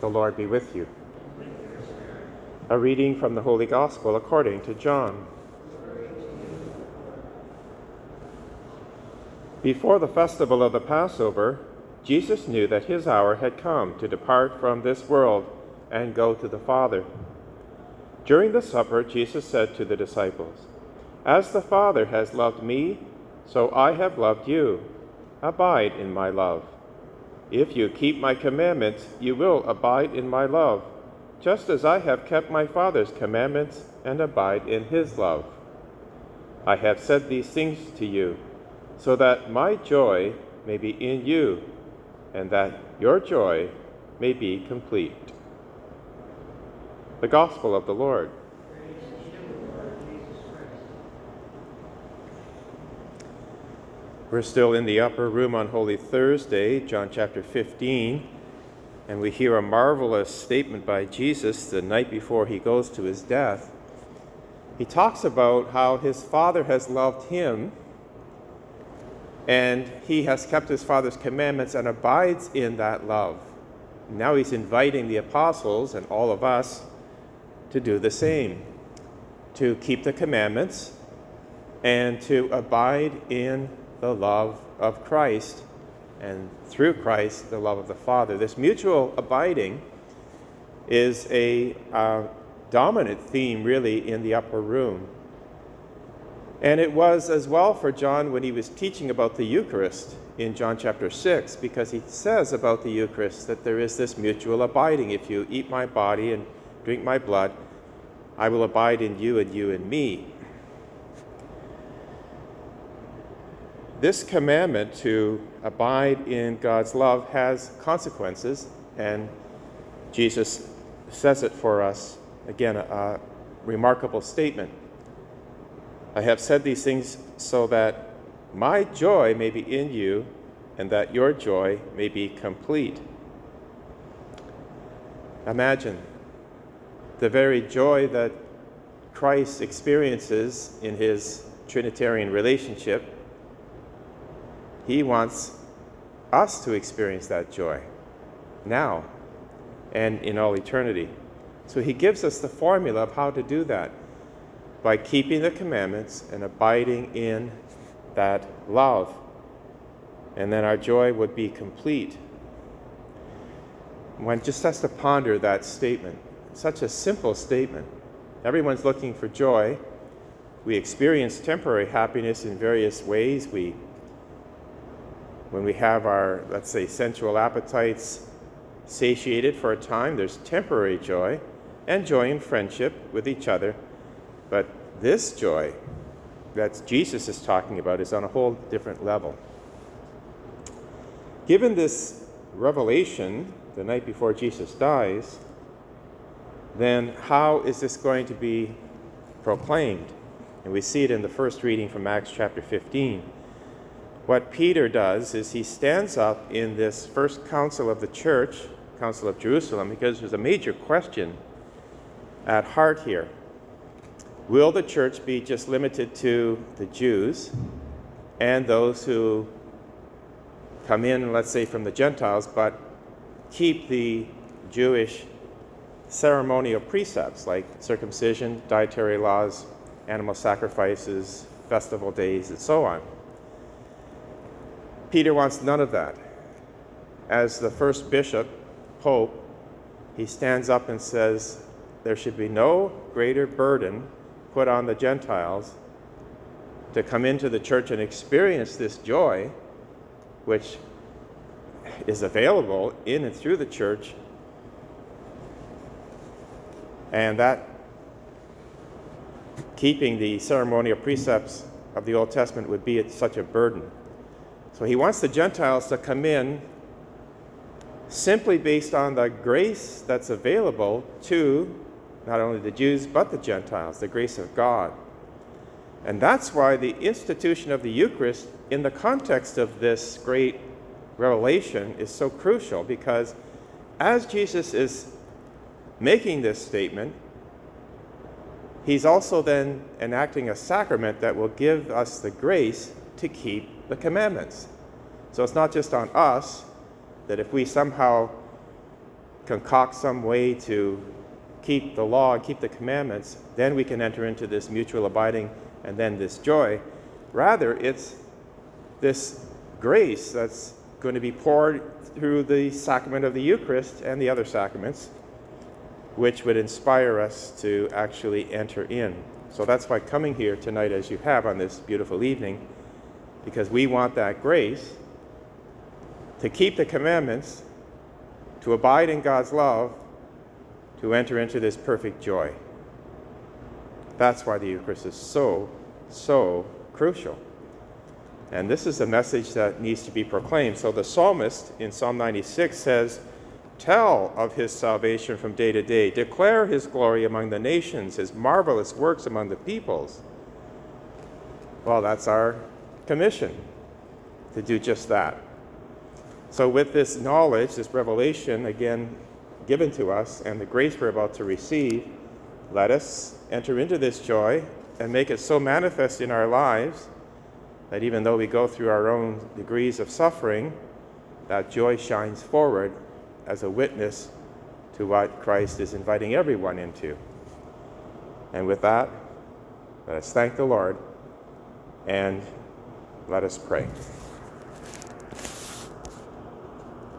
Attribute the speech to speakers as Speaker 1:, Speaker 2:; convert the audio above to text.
Speaker 1: The Lord be with you. A reading from the Holy Gospel according to John. Before the festival of the Passover, Jesus knew that his hour had come to depart from this world and go to the Father. During the supper, Jesus said to the disciples, As the Father has loved me, so I have loved you. Abide in my love. If you keep my commandments, you will abide in my love, just as I have kept my Father's commandments and abide in his love. I have said these things to you, so that my joy may be in you, and that your joy may be complete. The Gospel of the Lord. We're still in the upper room on Holy Thursday, John chapter 15, and we hear a marvelous statement by Jesus the night before he goes to his death. He talks about how his Father has loved him, and he has kept his Father's commandments and abides in that love. Now he's inviting the apostles and all of us to do the same, to keep the commandments and to abide in the love of Christ, and through Christ, the love of the Father. This mutual abiding is a uh, dominant theme, really, in the upper room. And it was as well for John when he was teaching about the Eucharist in John chapter 6, because he says about the Eucharist that there is this mutual abiding. If you eat my body and drink my blood, I will abide in you and you in me. This commandment to abide in God's love has consequences, and Jesus says it for us. Again, a, a remarkable statement. I have said these things so that my joy may be in you and that your joy may be complete. Imagine the very joy that Christ experiences in his Trinitarian relationship he wants us to experience that joy now and in all eternity. So He gives us the formula of how to do that by keeping the commandments and abiding in that love. And then our joy would be complete. One just has to ponder that statement. Such a simple statement. Everyone's looking for joy. We experience temporary happiness in various ways. We when we have our, let's say, sensual appetites satiated for a time, there's temporary joy and joy in friendship with each other. But this joy that Jesus is talking about is on a whole different level. Given this revelation the night before Jesus dies, then how is this going to be proclaimed? And we see it in the first reading from Acts chapter 15 what Peter does is he stands up in this first council of the church, Council of Jerusalem, because there's a major question at heart here. Will the church be just limited to the Jews and those who come in, let's say, from the Gentiles, but keep the Jewish ceremonial precepts like circumcision, dietary laws, animal sacrifices, festival days, and so on? Peter wants none of that. As the first bishop, Pope, he stands up and says, There should be no greater burden put on the Gentiles to come into the church and experience this joy, which is available in and through the church. And that keeping the ceremonial precepts of the Old Testament would be such a burden. So he wants the Gentiles to come in simply based on the grace that's available to not only the Jews but the Gentiles, the grace of God. And that's why the institution of the Eucharist, in the context of this great revelation, is so crucial because as Jesus is making this statement, he's also then enacting a sacrament that will give us the grace to keep the commandments. So it's not just on us that if we somehow concoct some way to keep the law, and keep the commandments, then we can enter into this mutual abiding and then this joy. Rather, it's this grace that's going to be poured through the sacrament of the Eucharist and the other sacraments, which would inspire us to actually enter in. So that's why coming here tonight, as you have on this beautiful evening, because we want that grace to keep the commandments, to abide in God's love, to enter into this perfect joy. That's why the Eucharist is so, so crucial. And this is a message that needs to be proclaimed. So the psalmist in Psalm 96 says, Tell of his salvation from day to day, declare his glory among the nations, his marvelous works among the peoples. Well, that's our commission to do just that. So, with this knowledge, this revelation, again given to us, and the grace we're about to receive, let us enter into this joy and make it so manifest in our lives that even though we go through our own degrees of suffering, that joy shines forward as a witness to what Christ is inviting everyone into. And with that, let us thank the Lord and let us pray.